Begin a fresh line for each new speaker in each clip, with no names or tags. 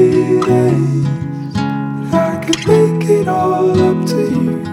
happy days. I could make it all up to you.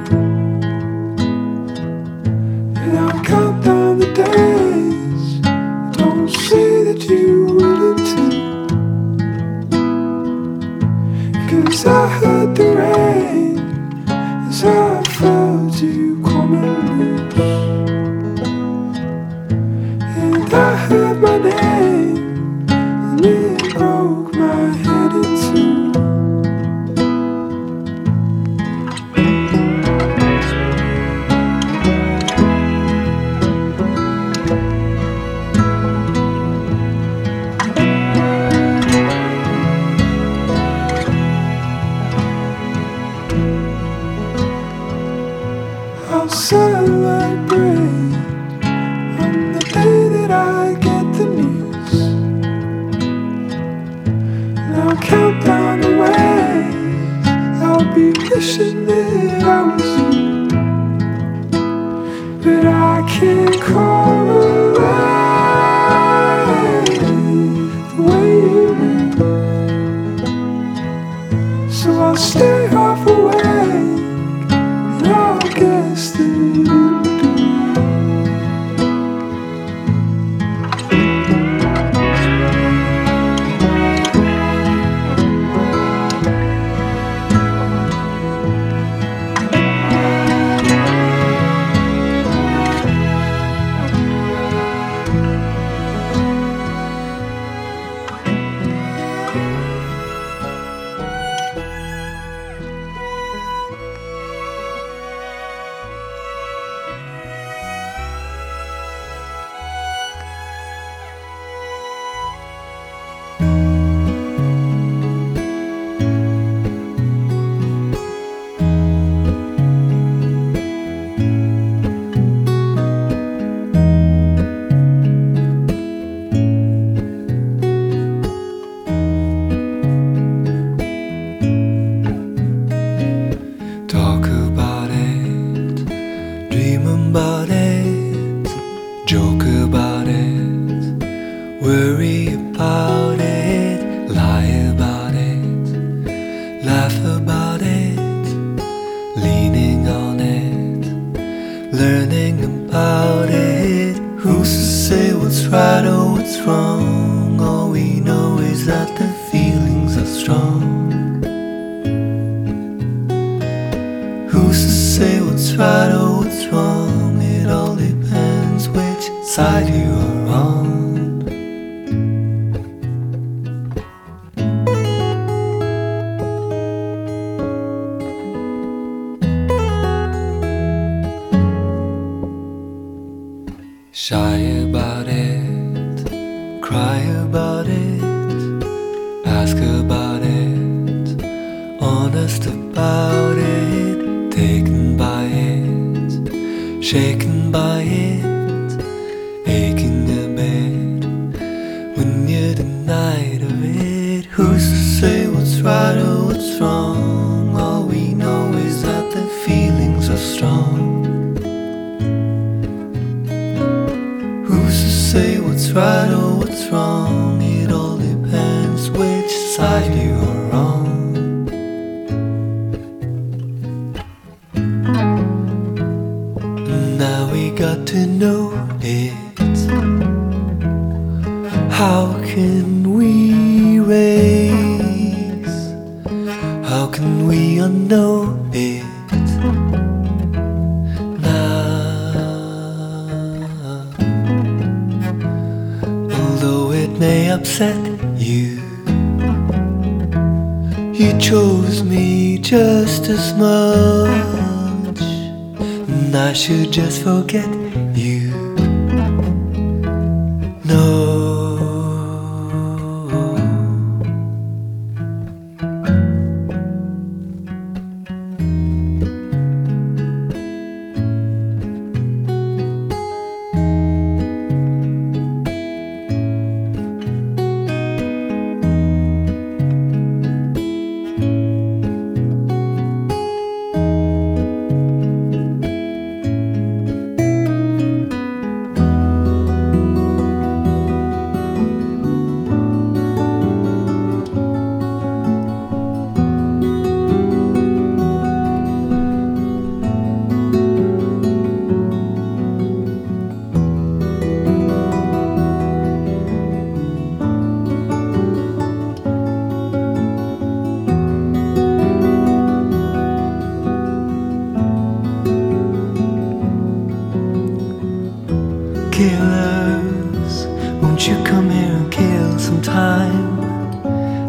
killers. Won't you come here and kill some time?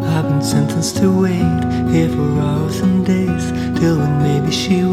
I've been sentenced to wait here for hours and days till when maybe she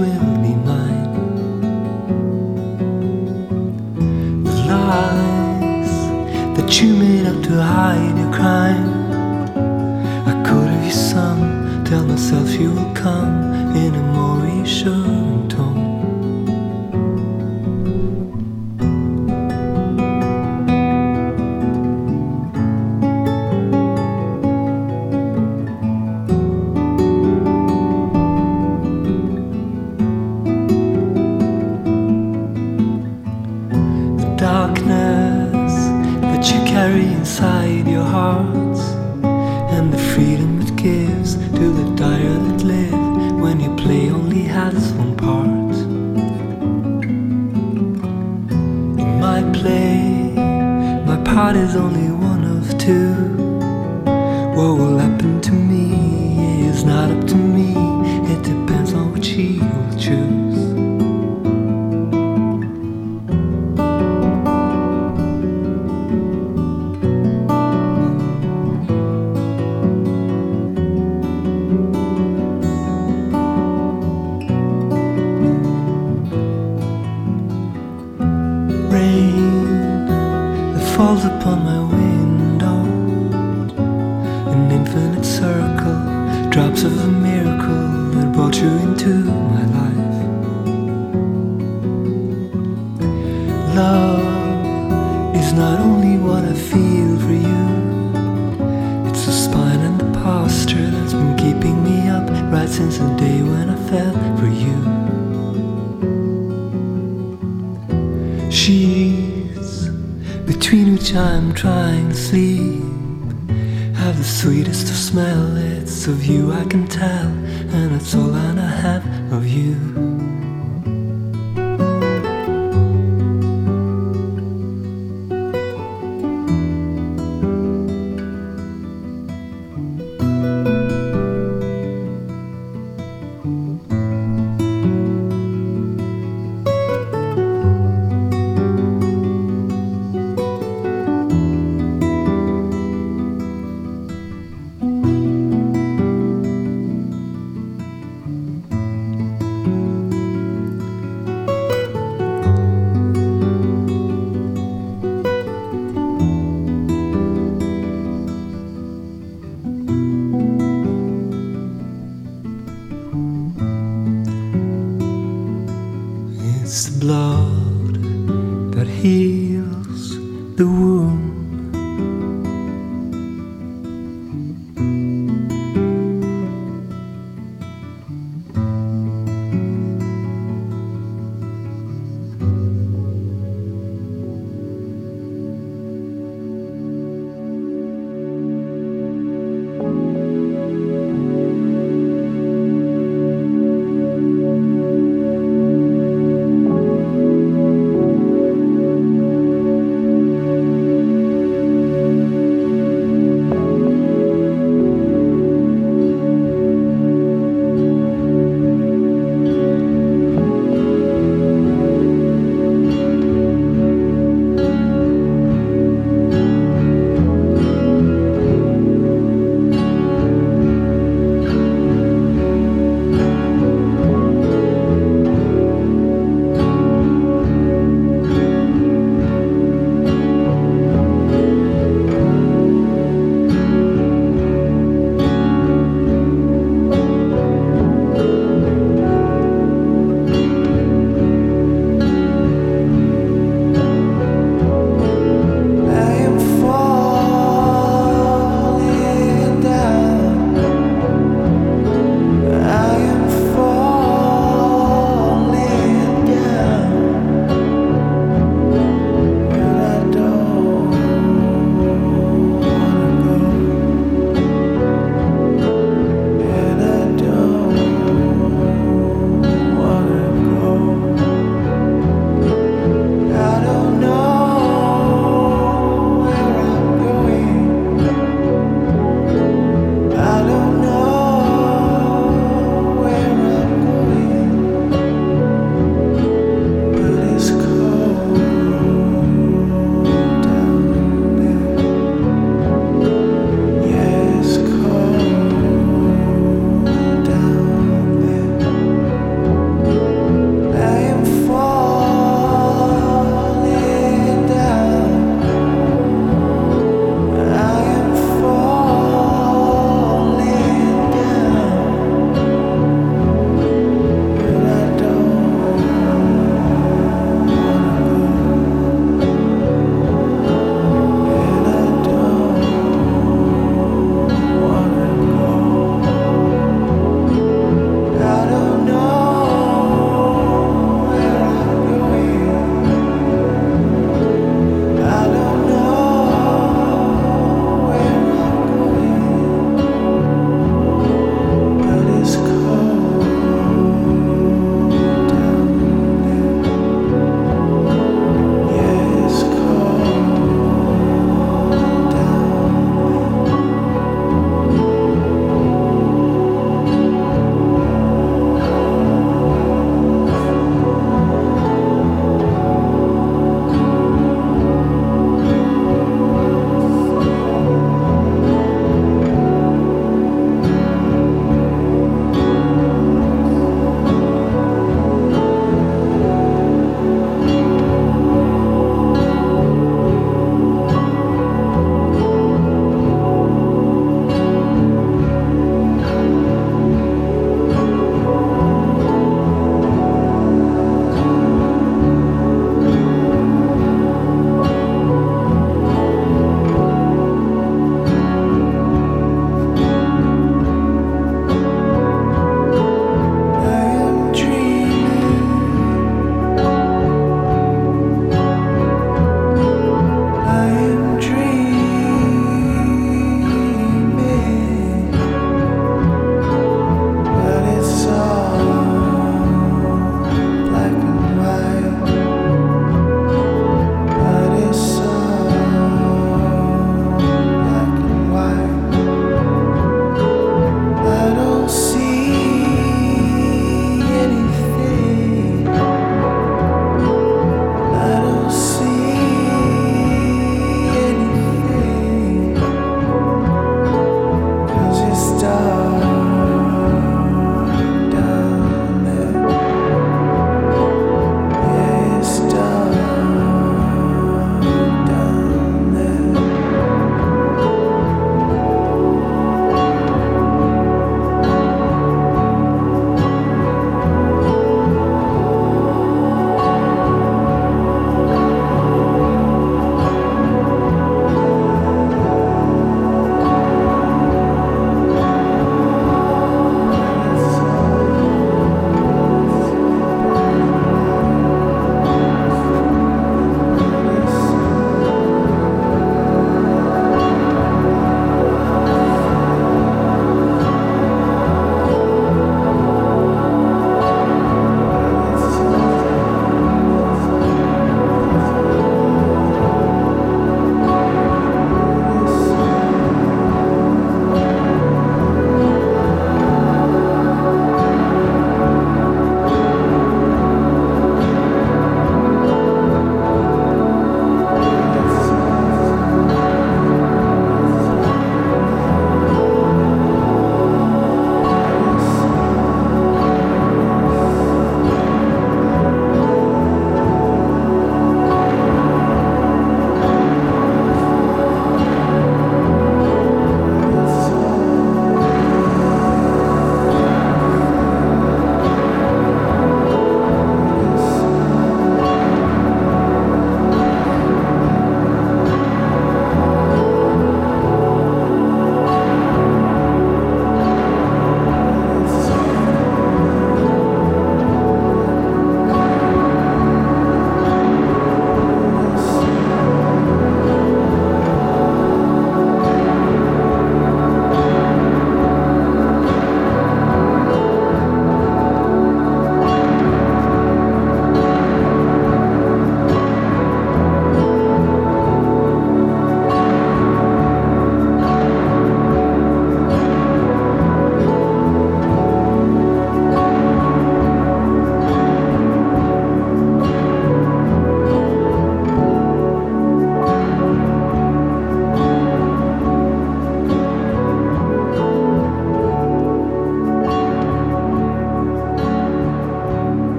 love is not only what I feel for you, it's the spine and the posture that's been keeping me up right since the day when I fell for you. Sheets between which I'm trying to sleep have the sweetest of smells. It's of you I can tell, and it's all I have of you.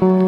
Mm-hmm.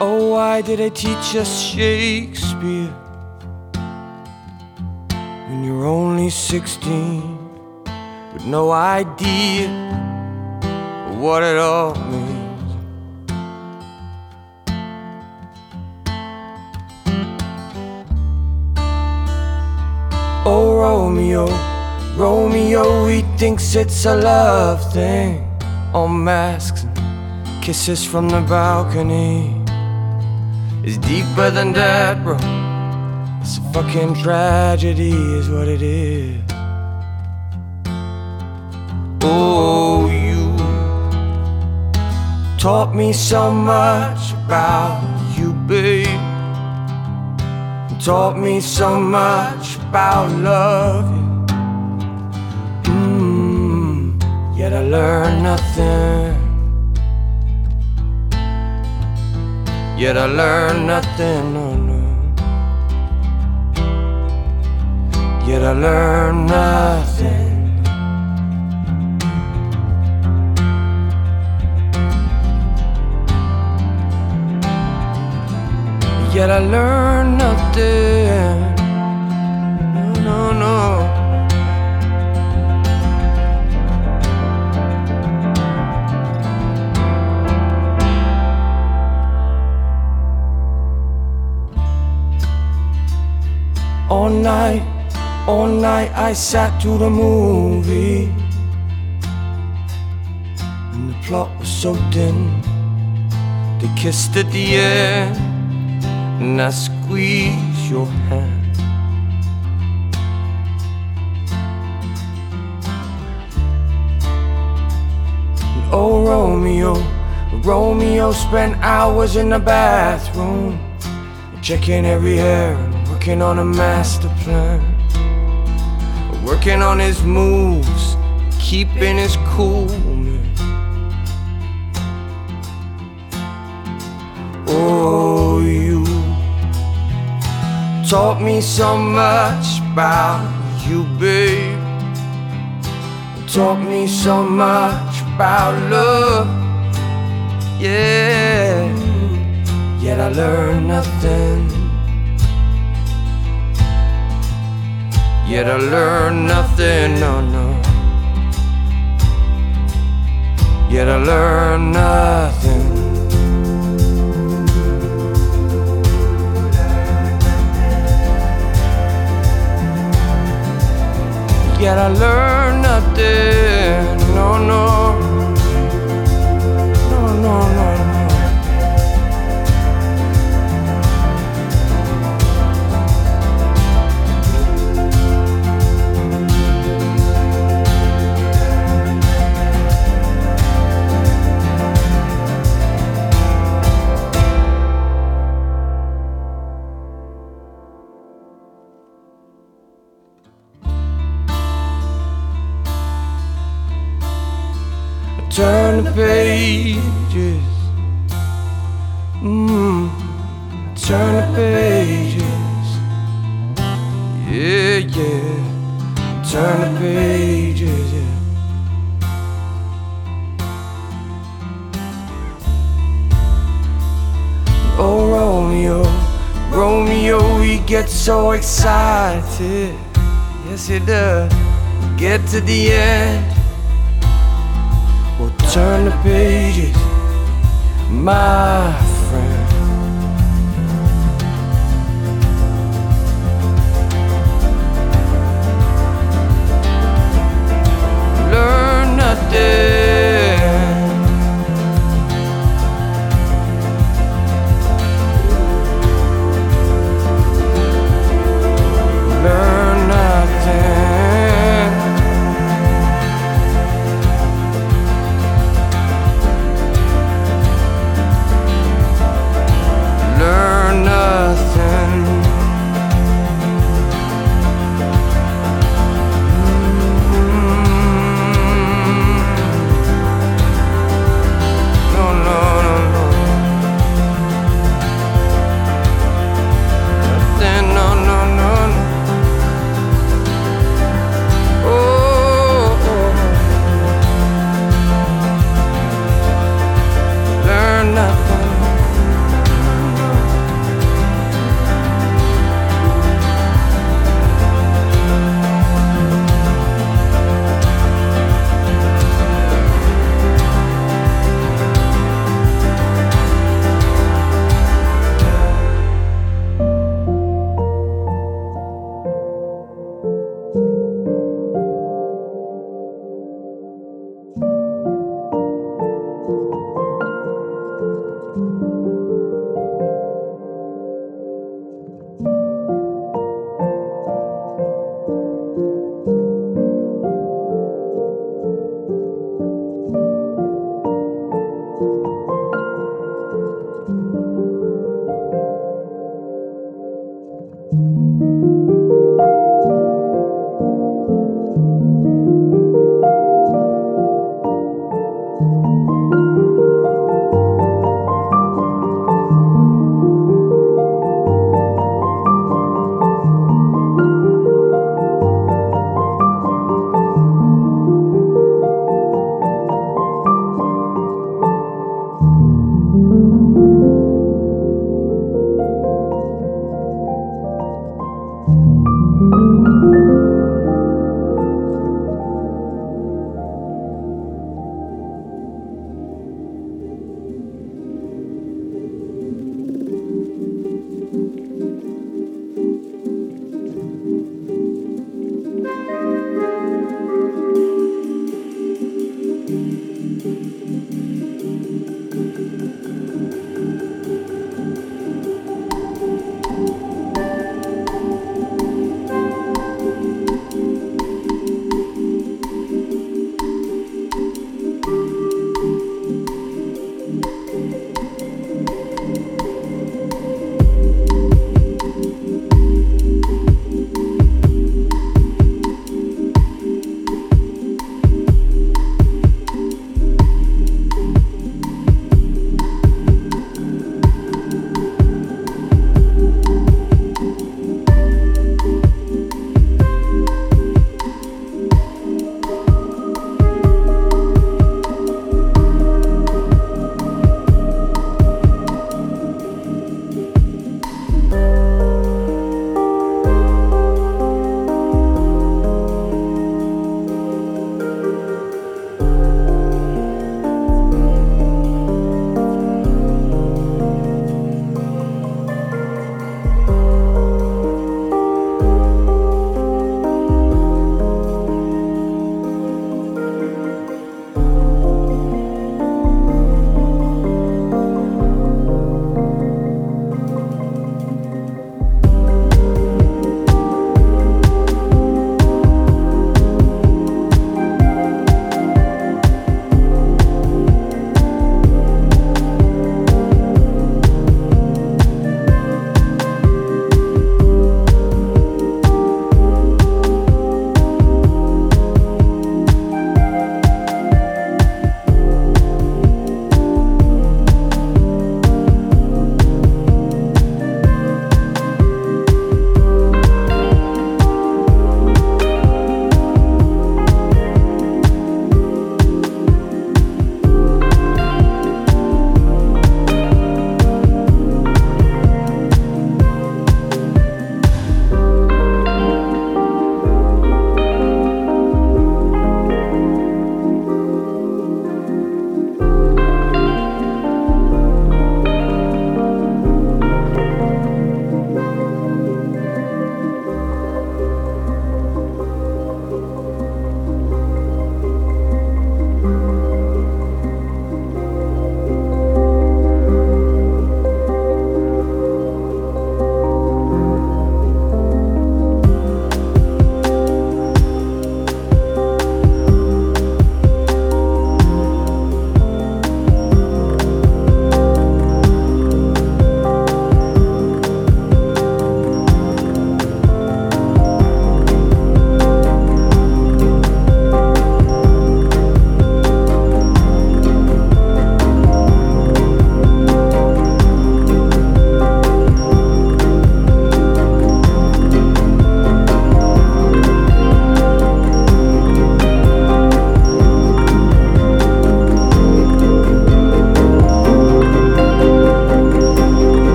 Oh, why did I teach us Shakespeare when you're only 16 with no idea what it all means? Oh, Romeo, Romeo, he thinks it's a love thing on masks and kisses from the balcony is deeper than that, bro. It's a fucking tragedy, is what it is. Oh, you taught me so much about you, babe. Taught me so much about love. Mm, yet I learned nothing. Yet I learned nothing, no, no. Yet I learned nothing. Yet I learned nothing. No, no, All night, all night I sat through the movie. And the plot was so thin. They kissed at the end, and I squeezed your hand. And oh, Romeo, Romeo spent hours in the bathroom, checking every hair working on a master plan. Working on his moves, keeping his cool. man. Oh, you taught me so much about you, babe. Taught me so much about love. Yeah, yet I learned nothing. Yet I learned nothing, no, no. Yet I learned nothing. Yet I learned nothing, no, no. No, Turn the pages. Mm, turn the pages. Yeah, yeah. Turn the pages, yeah. Oh, Romeo, Romeo, he gets so excited. Yes, he does. Get to the end. Turn the pages, my friend.